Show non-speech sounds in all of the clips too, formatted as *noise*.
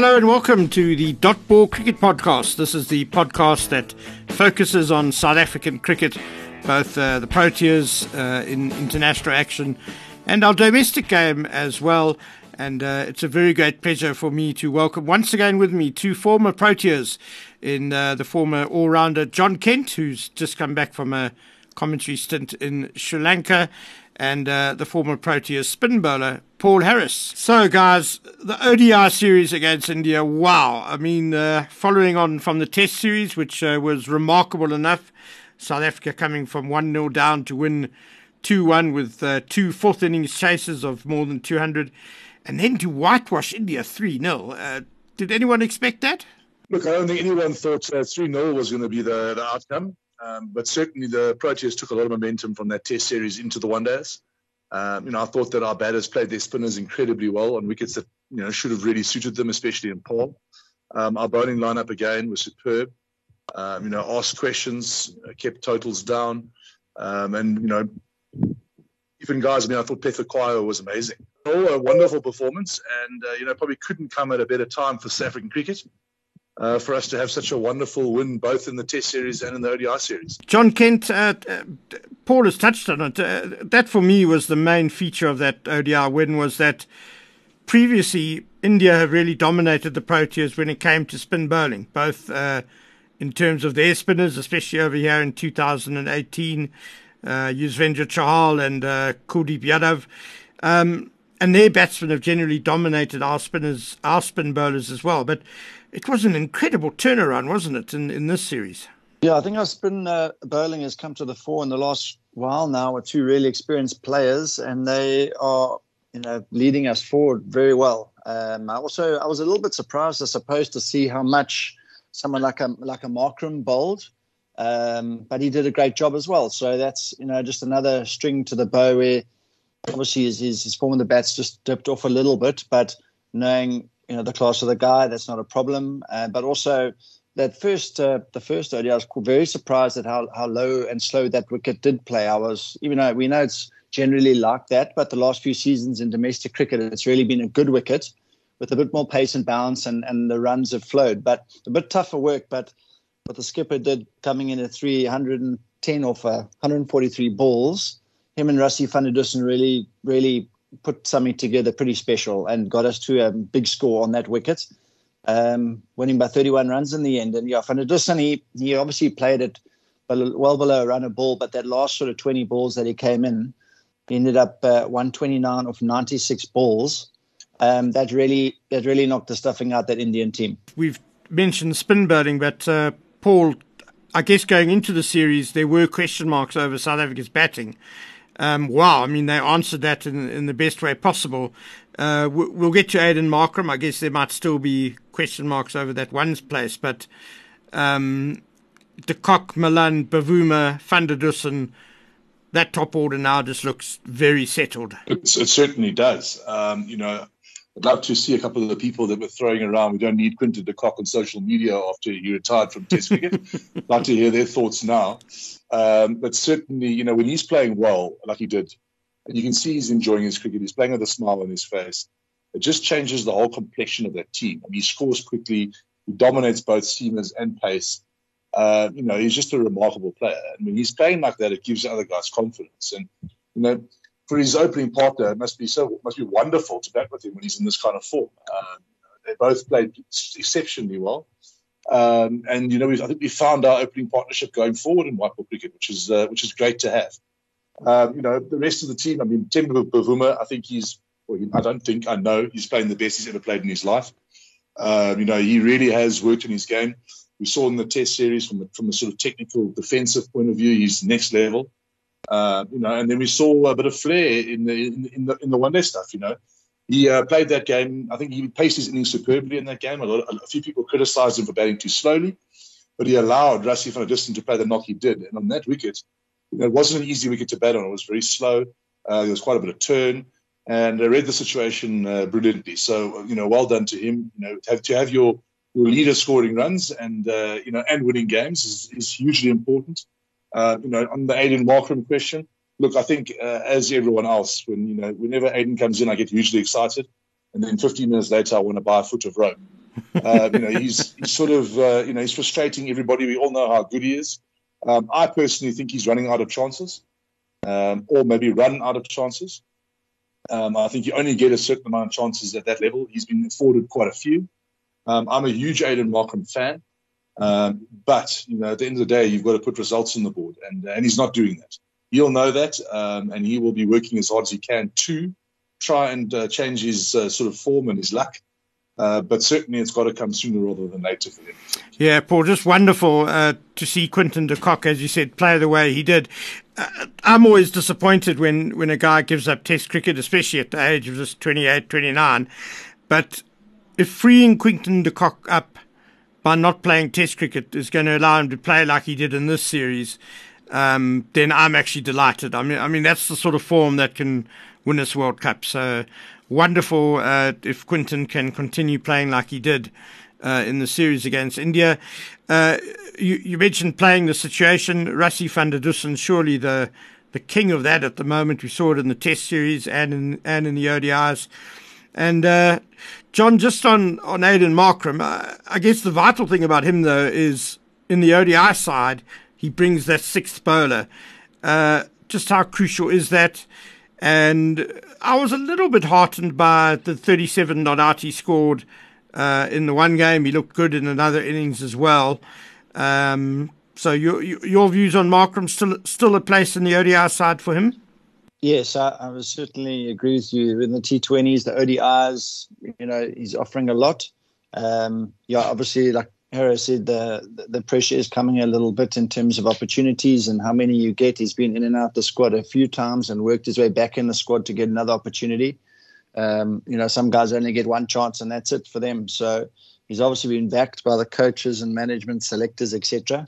Hello and welcome to the Dot Ball Cricket Podcast. This is the podcast that focuses on South African cricket, both uh, the Proteas uh, in international action and our domestic game as well. And uh, it's a very great pleasure for me to welcome once again with me two former Proteas in uh, the former all rounder Jon Kent, who's just come back from a commentary stint in Sri Lanka, and uh, the former Proteas spin bowler Paul Harris. So, guys, the ODI series against India, wow. I mean, uh, following on from the Test series, which uh, was remarkable enough, South Africa coming from 1 0 down to win 2 1 with uh, two fourth innings chases of more than 200, and then to whitewash India 3 0. Uh, did anyone expect that? Look, I don't think anyone thought uh, 3 0 was going to be the, the outcome. Um, but certainly the Proteas took a lot of momentum from that Test series into the one days. Um, you know, I thought that our batters played their spinners incredibly well on wickets that you know should have really suited them, especially in Paul. Um, our bowling lineup again was superb. Um, you know, asked questions, uh, kept totals down, um, and you know, even guys. I mean, I thought Phehlukwayo was amazing. All a wonderful performance, and uh, you know, probably couldn't come at a better time for South African cricket uh, for us to have such a wonderful win both in the Test series and in the ODI series. Jon Kent, uh, Paul has touched on it. Uh, that for me was the main feature of that ODI win was that previously India have really dominated the Proteas when it came to spin bowling, both uh, in terms of their spinners, especially over here in 2018, uh, Yuzvendra Chahal and uh, Kuldeep Yadav. Um, and their batsmen have generally dominated our spinners, our spin bowlers as well. But it was an incredible turnaround, wasn't it, in, in this series? Yeah, I think our spin uh, bowling has come to the fore in the last while now with two really experienced players, and they are, you know, leading us forward very well. Um, I also I was a little bit surprised, I suppose, to see how much someone like a like a Markram bowled, um, but he did a great job as well. So that's you know just another string to the bow where obviously his his, his form of the bats just dipped off a little bit, but knowing you know the class of the guy. That's not a problem. Uh, but also that first uh, the first ODI, I was very surprised at how how low and slow that wicket did play. I was even though we know it's generally like that, but the last few seasons in domestic cricket, it's really been a good wicket with a bit more pace and bounce, and and the runs have flowed. But a bit tougher work. But what the skipper did coming in at 310 off 143 balls, him and der Dussen really really put something together pretty special and got us to a big score on that wicket, um, winning by 31 runs in the end. And yeah, Van der he, he obviously played it well below a run a ball, but that last sort of 20 balls that he came in, he ended up uh, 129 of 96 balls. Um, that really that really knocked the stuffing out that Indian team. We've mentioned spin bowling, but uh, Paul, I guess going into the series, there were question marks over South Africa's batting. Um, wow, I mean, they answered that in, in the best way possible. Uh, we'll get to Aiden Markram. I guess there might still be question marks over that one's place, but um, de Kock, Malan, Bavuma, Van der Dussen, that top order now just looks very settled. It's, it certainly does. Um, you know, I'd love to see a couple of the people that were throwing around. We don't need Quinton de Kock on social media after he retired from Test cricket. *laughs* like to hear their thoughts now. Um, but certainly, you know, when he's playing well, like he did, and you can see he's enjoying his cricket, he's playing with a smile on his face. It just changes the whole complexion of that team. I mean, he scores quickly, he dominates both seamers and pace. Uh, you know, he's just a remarkable player. And when he's playing like that, it gives other guys confidence. And you know, for his opening partner, it must be so must be wonderful to bat with him when he's in this kind of form. Um, they both played exceptionally well, um, and you know I think we found our opening partnership going forward in white ball cricket, which is uh, which is great to have. Um, you know the rest of the team. I mean, Temba Bavuma, I think he's. Well, I don't think I know he's playing the best he's ever played in his life. Um, you know, he really has worked in his game. We saw in the Test series from a, from a sort of technical defensive point of view, he's next level. Uh, you know, and then we saw a bit of flair in the in, in the in the one day stuff. You know, he uh, played that game. I think he paced his innings superbly in that game. A, lot, a few people criticised him for batting too slowly, but he allowed van der Dussen to play the knock he did. And on that wicket, you know, it wasn't an easy wicket to bat on. It was very slow. Uh, there was quite a bit of turn, and I read the situation uh, brilliantly. So you know, well done to him. You know, to have, to have your your leader scoring runs and uh, you know and winning games is, is hugely important. Uh, you know, on the Aiden Markram question, look, I think uh, as everyone else, when you know, whenever Aiden comes in, I get hugely excited, and then 15 minutes later, I want to buy a foot of rope. *laughs* Uh, you know, he's, he's sort of, uh, you know, he's frustrating everybody. We all know how good he is. Um, I personally think he's running out of chances, um, or maybe run out of chances. Um, I think you only get a certain amount of chances at that level. He's been afforded quite a few. Um, I'm a huge Aiden Markram fan, um, but you know, at the end of the day, you've got to put results on the board, and and he's not doing that. He'll know that, um, and he will be working as hard as he can to try and uh, change his uh, sort of form and his luck. Uh, but certainly it's got to come sooner rather than later for him. Yeah, Paul, just wonderful uh, to see Quinton de Kock, as you said, play the way he did. Uh, I'm always disappointed when, when a guy gives up Test cricket, especially at the age of just 28, 29. But if freeing Quinton de Kock up by not playing Test cricket is going to allow him to play like he did in this series, um, then I'm actually delighted. I mean, I mean that's the sort of form that can win us World Cup. So wonderful uh, if Quinton can continue playing like he did uh, in the series against India. Uh, you, you, mentioned playing the situation. Rassie van der Dussen, surely the the king of that at the moment. We saw it in the Test series and in and in the ODIs. And uh, Jon, just on on Aiden Markram, uh, I guess the vital thing about him though is in the ODI side, he brings that sixth bowler. Uh, just how crucial is that? And I was a little bit heartened by the 37 not out he scored uh, in the one game. He looked good in another innings as well. Um, so your your views on Markram still still a place in the ODI side for him? Yes, I, I would certainly agree with you. In the T20s, the ODIs, you know, he's offering a lot. Um, yeah, obviously, like Hera said, the the pressure is coming a little bit in terms of opportunities and how many you get. He's been in and out the squad a few times and worked his way back in the squad to get another opportunity. Um, you know, some guys only get one chance and that's it for them. So he's obviously been backed by the coaches and management, selectors, etc.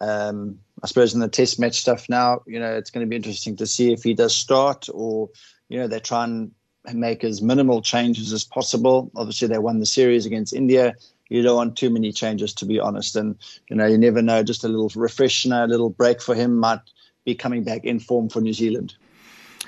Um, I suppose in the test match stuff now, you know, it's going to be interesting to see if he does start or, you know, they try and make as minimal changes as possible. Obviously, they won the series against India you don't want too many changes, to be honest. And you know, you never know. Just a little refreshener, a little break for him might be coming back in form for New Zealand.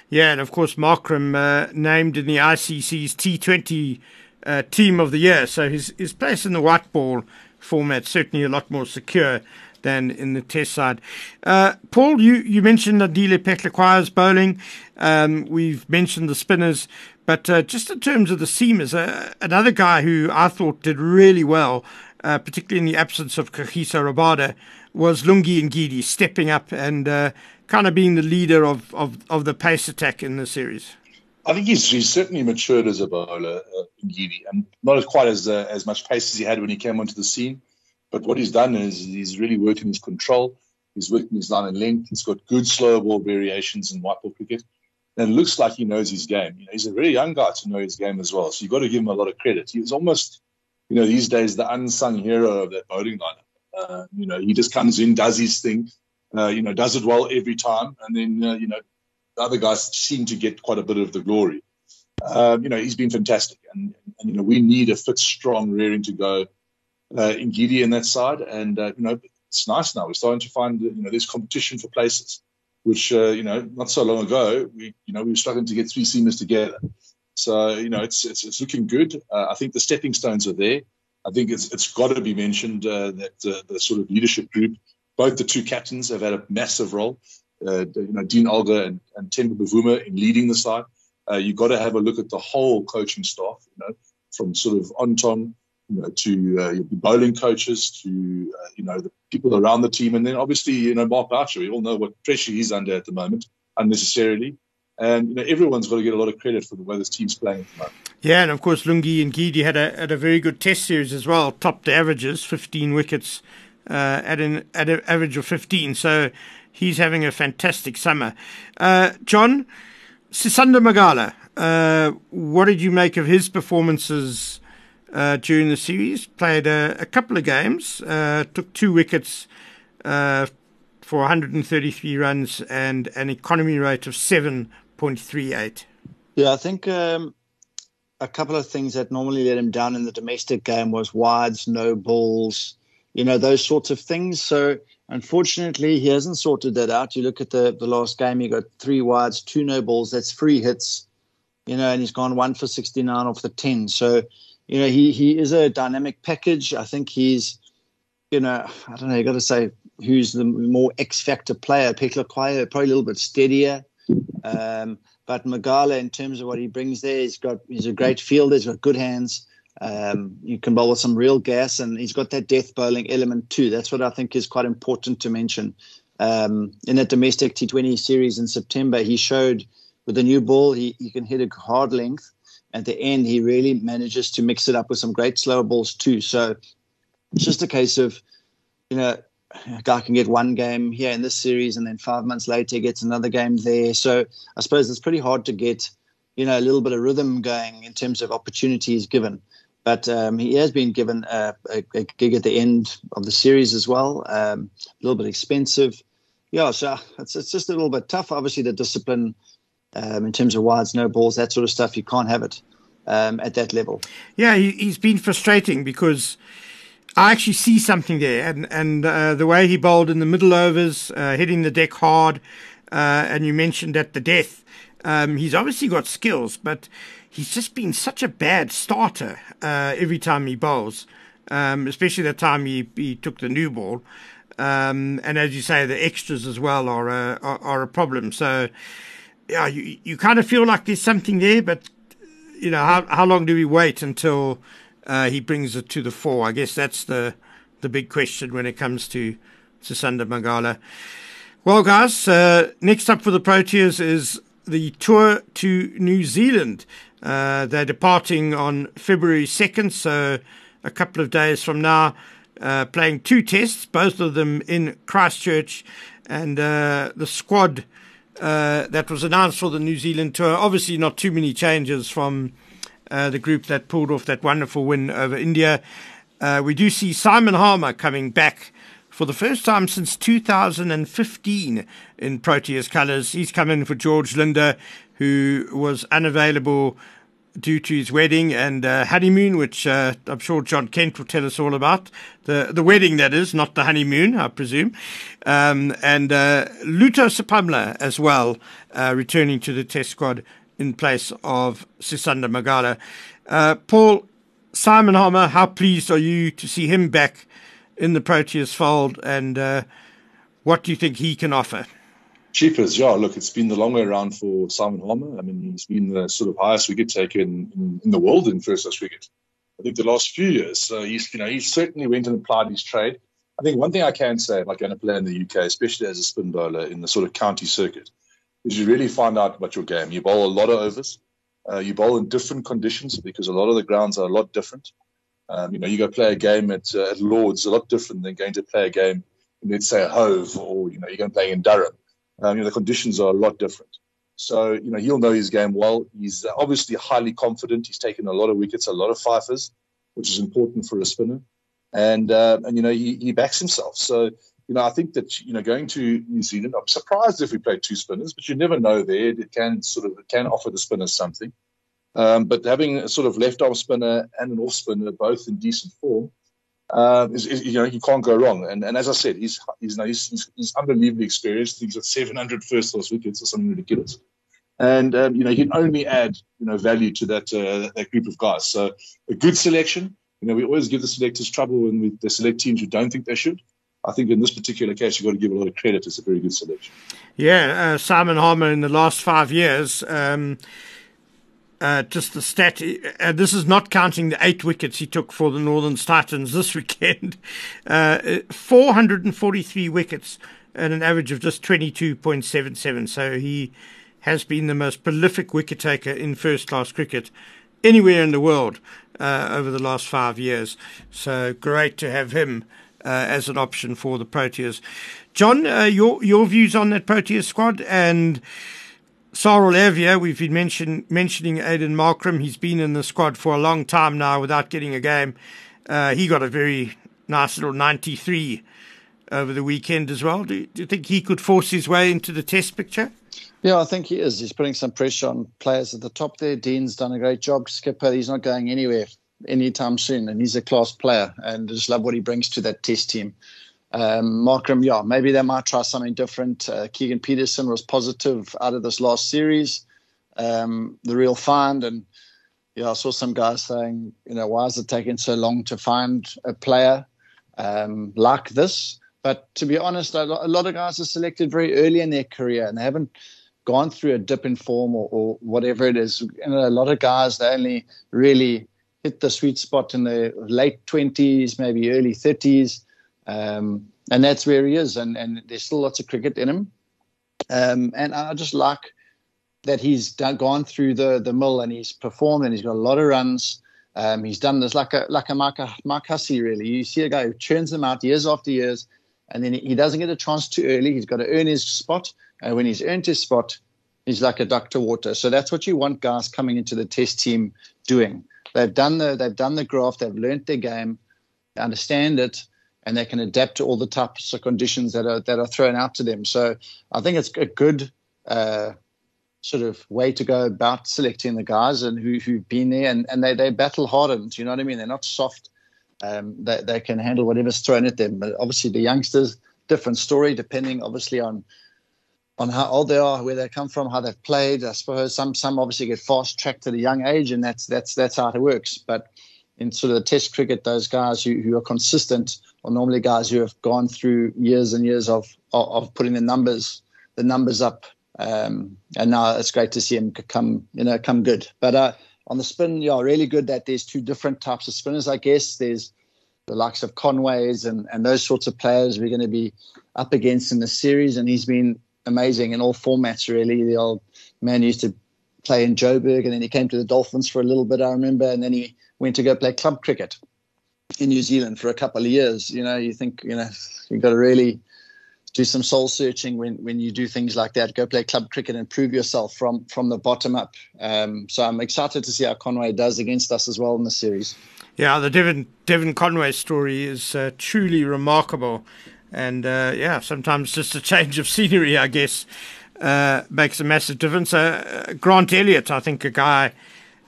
Yeah, and of course, Markram uh, named in the ICC's T20 uh, Team of the Year, so his his place in the white ball format certainly a lot more secure than in the test side. Uh, Paul, you, you mentioned Andile Phehlukwayo's bowling. Um, we've mentioned the spinners. But uh, just in terms of the seamers, uh, another guy who I thought did really well, uh, particularly in the absence of Kagiso Rabada, was Lungi Ngidi stepping up and uh, kind of being the leader of, of, of the pace attack in the series. I think he's, he's certainly matured as a bowler, uh, Ngidi, and not as quite as uh, as much pace as he had when he came onto the scene. But what he's done is he's really worked in his control. He's worked in his line and length. He's got good slow ball variations in white ball cricket and it looks like he knows his game. You know, he's a very young guy to know his game as well. So you've got to give him a lot of credit. He's almost, you know, these days the unsung hero of that bowling lineup. Uh, you know, he just comes in, does his thing, uh, you know, does it well every time, and then uh, you know, the other guys seem to get quite a bit of the glory. Um, you know, he's been fantastic, and, and, you know, we need a fit, strong, rearing to go uh, Ngidi in that side, and uh, you know, it's nice now. We're starting to find, you know, there's competition for places which uh, you know not so long ago we you know we were struggling to get three seamers together. So you know it's it's, it's looking good. Uh, I think the stepping stones are there. I think it's it's got to be mentioned that the sort of leadership group, both the two captains have had a massive role. You know Dean Elgar and, and Temba Bavuma in leading the side. Uh, you've got to have a look at the whole coaching staff. You know from sort of Anton you know, to uh, bowling coaches, to uh, you know the people around the team, and then obviously you know Mark Boucher. We all know what pressure he's under at the moment, unnecessarily, and you know everyone's got to get a lot of credit for the way this team's playing at the moment. Yeah, and of course Lungi Ngidi had a had a very good Test series as well, topped the averages, 15 wickets uh, at an at an average of 15. So he's having a fantastic summer. Uh, Jon Sisanda Magala, uh, what did you make of his performances? Uh, during the series. Played a, a couple of games, uh, took two wickets uh, for 133 runs and an economy rate of 7.38. Yeah, I think um, a couple of things that normally let him down in the domestic game was wides, no balls, you know, those sorts of things. So unfortunately, he hasn't sorted that out. You look at the, the last game, he got three wides, two no balls. That's three hits, you know, and he's gone one for 69 off the 10. So you know, he he is a dynamic package. I think he's, you know, I don't know. You got to say who's the more X factor player. Phehlukwayo probably a little bit steadier. Um, but Magala, in terms of what he brings there, he's got he's a great fielder. He's got good hands. Um, you can bowl with some real gas, and he's got that death bowling element too. That's what I think is quite important to mention. Um, in that domestic T20 series in September, he showed with the new ball he, he can hit a hard length. At the end, he really manages to mix it up with some great slower balls too. So it's just a case of, you know, a guy can get one game here in this series, and then five months later gets another game there. So I suppose it's pretty hard to get, you know, a little bit of rhythm going in terms of opportunities given. But um, he has been given a, a, a, gig at the end of the series as well. Um, a little bit expensive. Yeah, so it's, it's just a little bit tough. Obviously, the discipline um, in terms of wides, no balls, that sort of stuff, you can't have it um, at that level. Yeah, he, has been frustrating because I actually see something there. And, and uh, the way he bowled in the middle overs, uh, hitting the deck hard, uh, and you mentioned at the death, um, he's obviously got skills, but he's just been such a bad starter uh, every time he bowls, um, especially the time he, he took the new ball. Um, and as you say, the extras as well are a, are, are a problem. So, yeah, you, you kind of feel like there's something there, but, you know, how, how long do we wait until uh, he brings it to the fore? I guess that's the, the big question when it comes to, Sisanda Magala. Well, guys, uh, next up for the Proteas is the tour to New Zealand. Uh, they're departing on February 2nd, so a couple of days from now, uh, playing two tests, both of them in Christchurch. And uh, the squad uh, that was announced for the New Zealand tour, obviously not too many changes from uh, the group that pulled off that wonderful win over India. Uh, we do see Simon Harmer coming back for the first time since 2015 in Proteas colours. He's come in for George Linder, who was unavailable due to his wedding and uh, honeymoon, which uh, I'm sure John Kent will tell us all about. The the wedding, that is, not the honeymoon, I presume. Um, and uh, Lutho Sipamla as well, uh, returning to the test squad in place of Sisanda Magala. Uh, Paul, Simon Harmer, how pleased are you to see him back in the Proteas fold and uh, what do you think he can offer? Cheapers, yeah. Look, it's been the long way around for Simon Harmer. I mean, he's been the sort of highest wicket taker in, in, in the world in first class cricket. I think the last few years. So he's, you know, he certainly went and applied his trade. I think one thing I can say about going to play in the UK, especially as a spin bowler in the sort of county circuit, is you really find out about your game. You bowl a lot of overs. Uh, you bowl in different conditions because a lot of the grounds are a lot different. Um, you know, you go play a game at, uh, at Lords, a lot different than going to play a game in, let's say, Hove, or, you know, you're going to play in Durham. Um, you know, the conditions are a lot different. So, you know, he'll know his game well. He's obviously highly confident. He's taken a lot of wickets, a lot of fifers, which is important for a spinner. And, uh, and you know, he, he backs himself. So, you know, I think that, you know, going to New Zealand, I'm surprised if we play two spinners, but you never know there. It can sort of, it can offer the spinners something. Um, but having a sort of left arm spinner and an off spinner, both in decent form, uh, is, is, you know, you can't go wrong. And, and as I said, he's he's, he's, he's unbelievably experienced. He's got 700 first class wickets or something ridiculous. And um, you know, he can only add you know value to that uh, that group of guys. So a good selection. You know, we always give the selectors trouble when we they select teams who don't think they should. I think in this particular case, you've got to give a lot of credit. It's a very good selection. Yeah, uh, Simon Harmer in the last five years. Um, uh, just the stat. Uh, this is not counting the eight wickets he took for the Northern Titans this *laughs* weekend. Uh, 443 wickets at an average of just 22.77. So he has been the most prolific wicket taker in first class cricket anywhere in the world uh, over the last five years. So great to have him uh, as an option for the Proteas. Jon, uh, your your views on that Proteas squad and Sarel Erwee, we've been mention, mentioning Aiden Markram. He's been in the squad for a long time now without getting a game. Uh, he got a very nice little 93 over the weekend as well. Do, do, you think he could force his way into the test picture? Yeah, I think he is. He's putting some pressure on players at the top there. Dean's done a great job. Skipper, he's not going anywhere anytime soon, and he's a class player. And I just love what he brings to that test team. Um, Markram, yeah, maybe they might try something different. Uh, Keegan Petersen was positive out of this last series, um, the real find, and yeah, I saw some guys saying, you know, why is it taking so long to find a player um, like this? But to be honest, a lot of guys are selected very early in their career and they haven't gone through a dip in form or, or whatever it is. And a lot of guys, they only really hit the sweet spot in the late 20s, maybe early 30s. Um, and that's where he is. And, and there's still lots of cricket in him. Um, and I just like that he's done, gone through the, the mill and he's performed and he's got a lot of runs. Um, he's done this like a like a Mark, Mark Hussey, really. You see a guy who churns them out years after years, and then he doesn't get a chance too early. He's got to earn his spot. And when he's earned his spot, he's like a duck to water. So that's what you want guys coming into the test team doing. They've done the they've done the graft, they've learned their game, understand it, and they can adapt to all the types of conditions that are that are thrown out to them. So I think it's a good uh, sort of way to go about selecting the guys and who who've been there and, and they they battle hardened. You know what I mean? They're not soft. Um, they they can handle whatever's thrown at them. But obviously the youngsters, different story depending obviously on on how old they are, where they come from, how they've played. I suppose some some obviously get fast tracked at a young age, and that's that's that's how it works. But in sort of the Test cricket, those guys who, who are consistent are normally guys who have gone through years and years of of, of putting the numbers the numbers up. Um, and now it's great to see him come you know come good. But uh, on the spin, yeah, really good that there's two different types of spinners. I guess there's the likes of Conways and, and those sorts of players we're going to be up against in the series. And he's been amazing in all formats, really. The old man used to play in Joburg and then he came to the Dolphins for a little bit, I remember. And then he went to go play club cricket in New Zealand for a couple of years. You know, you think, you know, you've got to really do some soul searching when, when you do things like that. Go play club cricket and prove yourself from from the bottom up. Um, so I'm excited to see how Conway does against us as well in the series. Yeah, the Devon Devon Conway story is uh, truly remarkable. And uh, yeah, sometimes just a change of scenery, I guess, uh, makes a massive difference. Uh, Grant Elliott, I think, a guy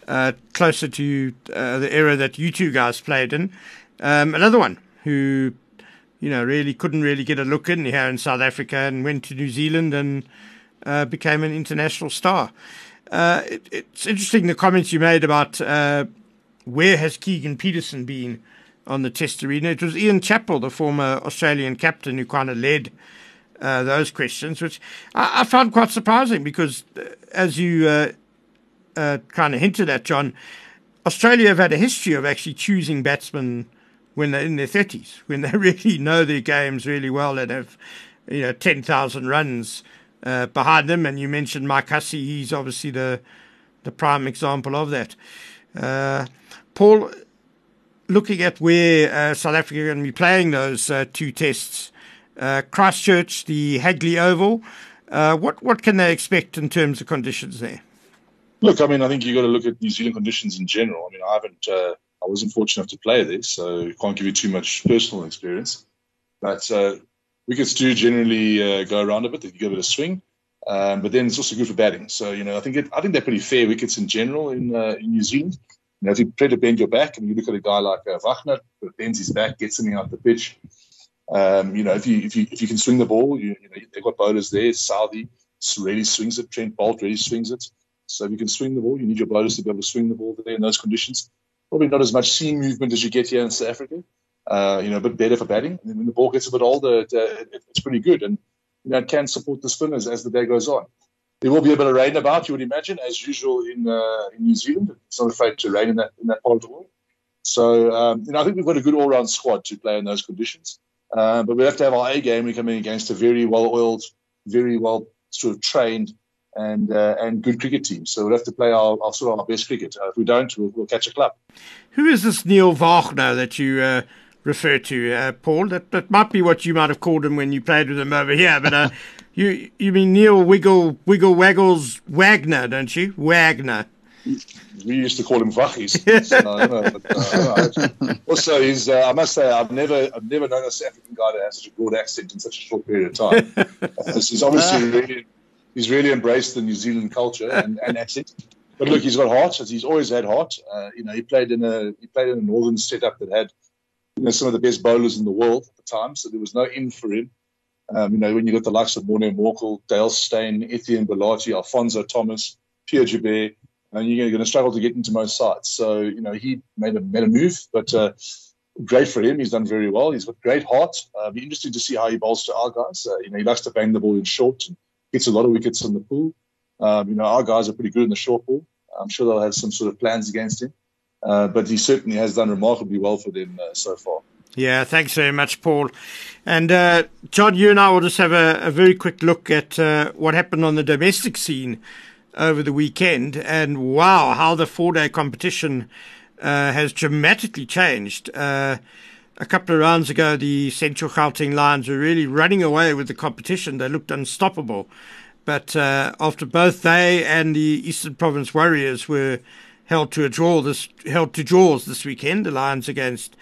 uh, closer to uh, the era that you two guys played in. Um, another one who, you know, really couldn't really get a look in here in South Africa and went to New Zealand and uh, became an international star. It, it's interesting the comments you made about where has Keegan Petersen been on the test arena. It was Ian Chappell, the former Australian captain, who kind of led uh, those questions, which I, I, found quite surprising because, uh, as you uh, kind of hinted at, Jon, Australia have had a history of actually choosing batsmen when they're in their 30s, *laughs* when they really know their games really well and have, you know, 10,000 runs uh, behind them. And you mentioned Mike Hussey, he's obviously the, the prime example of that. Uh, Paul, looking at where uh, South Africa are going to be playing those uh, two tests, uh, Christchurch, the Hagley Oval, uh, what what can they expect in terms of conditions there? Look, I mean, I think you've got to look at New Zealand conditions in general. I mean, I haven't, uh, I wasn't fortunate enough to play there, so can't give you too much personal experience. But uh, wickets do generally go around a bit; they give it a swing. Um, but then it's also good for batting. So you know, I think it, I think they're pretty fair wickets in general in, in New Zealand. You know, if you try to bend your back, and you look at a guy like uh, Wagner, bends his back, gets something out the pitch. Um, you know, if you if you if you can swing the ball, you, you know they've got bowlers there. Southee really swings it. Trent Boult really swings it. So if you can swing the ball, you need your bowlers to be able to swing the ball there in those conditions. Probably not as much seam movement as you get here in South Africa. Uh, you know, a bit better for batting. And when the ball gets a bit older, it, uh, it, it's pretty good, and you know it can support the spinners as the day goes on. There will be a bit of rain about, you would imagine, as usual in, uh, in New Zealand. It's not afraid to rain in that in that part of the world. So, um, you know, I think we've got a good all-round squad to play in those conditions. Uh, but we have to have our A game. We're coming against a very well-oiled, very well sort of trained and uh, and good cricket teams. So we'll have to play our, our sort of our best cricket. Uh, if we don't, we'll, we'll, catch a club. Who is this Neil Wagner that you uh, refer to, uh, Paul? That that might be what you might have called him when you played with him over here. But uh, *laughs* You you mean Neil Wiggle Wiggle Waggles Wagner, don't you? Wagner. We used to call him Vachis. *laughs* uh, also, he's. Uh, I must say, I've never, I've never known a South African guy that has such a broad accent in such a short period of time. *laughs* He's obviously really, he's really embraced the New Zealand culture and, and accent. But look, he's got heart. He's always had heart. Uh, you know, he played in a he played in a northern setup that had, you know, some of the best bowlers in the world at the time. So there was no in for him. Um, you know, when you got the likes of Morne Morkel, Dale Steyn, Etienne Mbhalati, Alfonso Thomas, Pierre Joubert, and you're going to struggle to get into most sites. So you know he made a made a move, but uh, great for him. He's done very well. He's got great heart. Uh, be interesting to see how he bowls to our guys. Uh, you know he likes to bang the ball in short and gets a lot of wickets in the pool. Um, you know our guys are pretty good in the short ball. I'm sure they'll have some sort of plans against him, uh, but he certainly has done remarkably well for them uh, so far. Yeah, thanks very much, Paul. And uh, Jon, you and I will just have a, a very quick look at uh, what happened on the domestic scene over the weekend. And wow, how the four day competition uh, has dramatically changed. A couple of rounds ago, the Central Gauteng Lions were really running away with the competition. They looked unstoppable. But uh, after both they and the Eastern Province Warriors were held to a draw this held to draws this weekend, the Lions against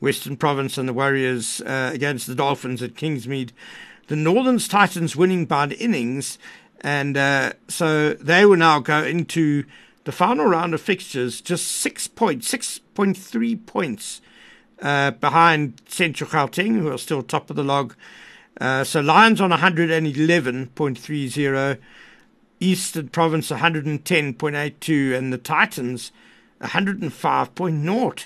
Western Province and the Warriors uh, against the Dolphins at Kingsmead. The Northerns Titans winning by innings, and uh, so they will now go into the final round of fixtures just six points, six point three points uh, behind Central Gauteng, who are still top of the log. Uh, so Lions on 111.30, Eastern Province 110.82, and the Titans 105.0.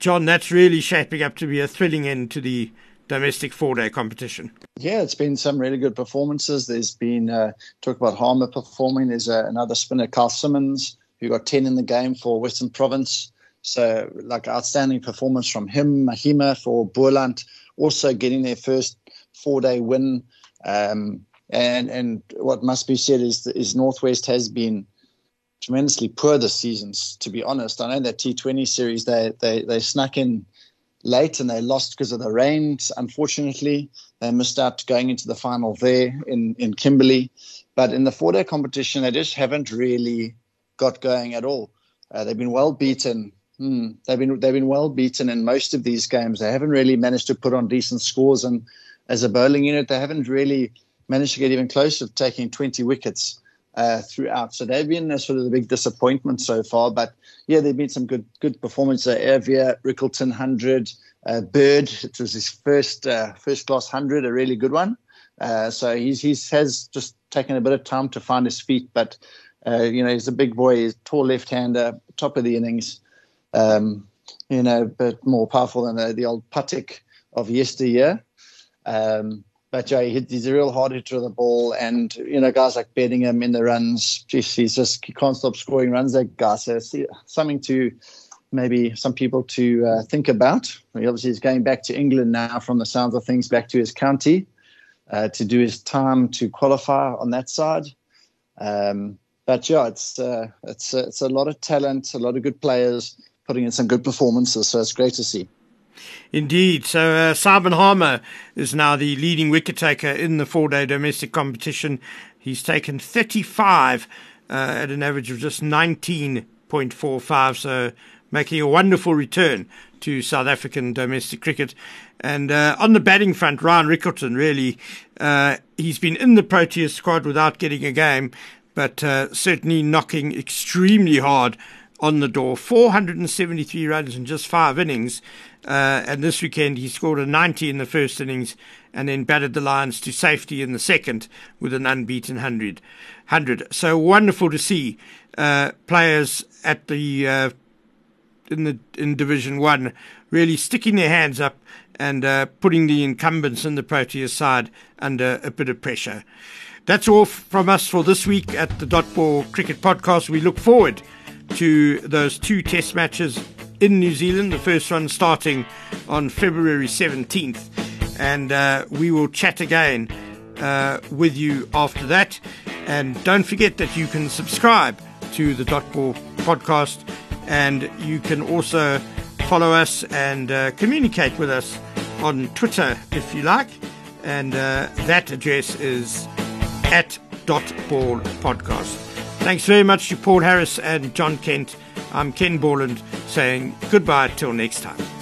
Jon, that's really shaping up to be a thrilling end to the domestic four day competition. Yeah, it's been some really good performances. There's been uh, talk about Harmer performing. There's uh, another spinner, Kyle Simmonds, who got 10 in the game for Western Province. So, like, outstanding performance from him, Mahima for Boland, also getting their first four day win. Um, and and what must be said is is Northwest has been tremendously poor this season. To be honest, I know that T20 series they they they snuck in late and they lost because of the rains. Unfortunately, they missed out going into the final there in in Kimberley. But in the four day competition, they just haven't really got going at all. Uh, they've been well beaten. Hmm, they've been they've been well beaten in most of these games. They haven't really managed to put on decent scores, and as a bowling unit, they haven't really managed to get even close to taking 20 wickets uh, throughout. So they've been a sort of the big disappointment so far. But yeah, they've been some good good performances. Avia, Rickelton, hundred, uh, Bird. It was his first uh, first class hundred, a really good one. Uh, so he's he's has just taken a bit of time to find his feet, but uh, you know he's a big boy, he's tall left hander, top of the innings. Um, you know, but more powerful than the, the old Patek of yesteryear. Um, but yeah, he's a real hard hitter of the ball, and you know, guys like Bedingham in the runs, geez, he's just he can't stop scoring runs. That guy, so something to maybe some people to uh, think about. He obviously is going back to England now, from the sounds of things, back to his county uh, to do his time to qualify on that side. Um, but yeah, it's uh, it's it's a lot of talent, a lot of good players putting in some good performances. So it's great to see. Indeed. So uh, Simon Harmer is now the leading wicket taker in the four day domestic competition. He's taken 35 uh, at an average of just 19.45, so making a wonderful return to South African domestic cricket. And uh, on the batting front, Ryan Rickelton, really, uh, he's been in the Proteas squad without getting a game, but uh, certainly knocking extremely hard on the door. 473 runs in just five innings. Uh, and this weekend he scored a 90 in the first innings and then batted the Lions to safety in the second with an unbeaten 100. 100. So wonderful to see uh, players at the uh, in the in Division One really sticking their hands up and uh, putting the incumbents in the Proteas side under a bit of pressure. That's all from us for this week at the Dot Ball Cricket Podcast. We look forward to those two test matches in New Zealand, the first one starting on February 17th. And uh, we will chat again uh, with you after that. And don't forget that you can subscribe to the Dot Ball podcast and you can also follow us and uh, communicate with us on Twitter if you like. And uh, that address is at Dot Ball Podcast. Thanks very much to Paul Harris and Jon Kent. I'm Ken Borland saying goodbye till next time.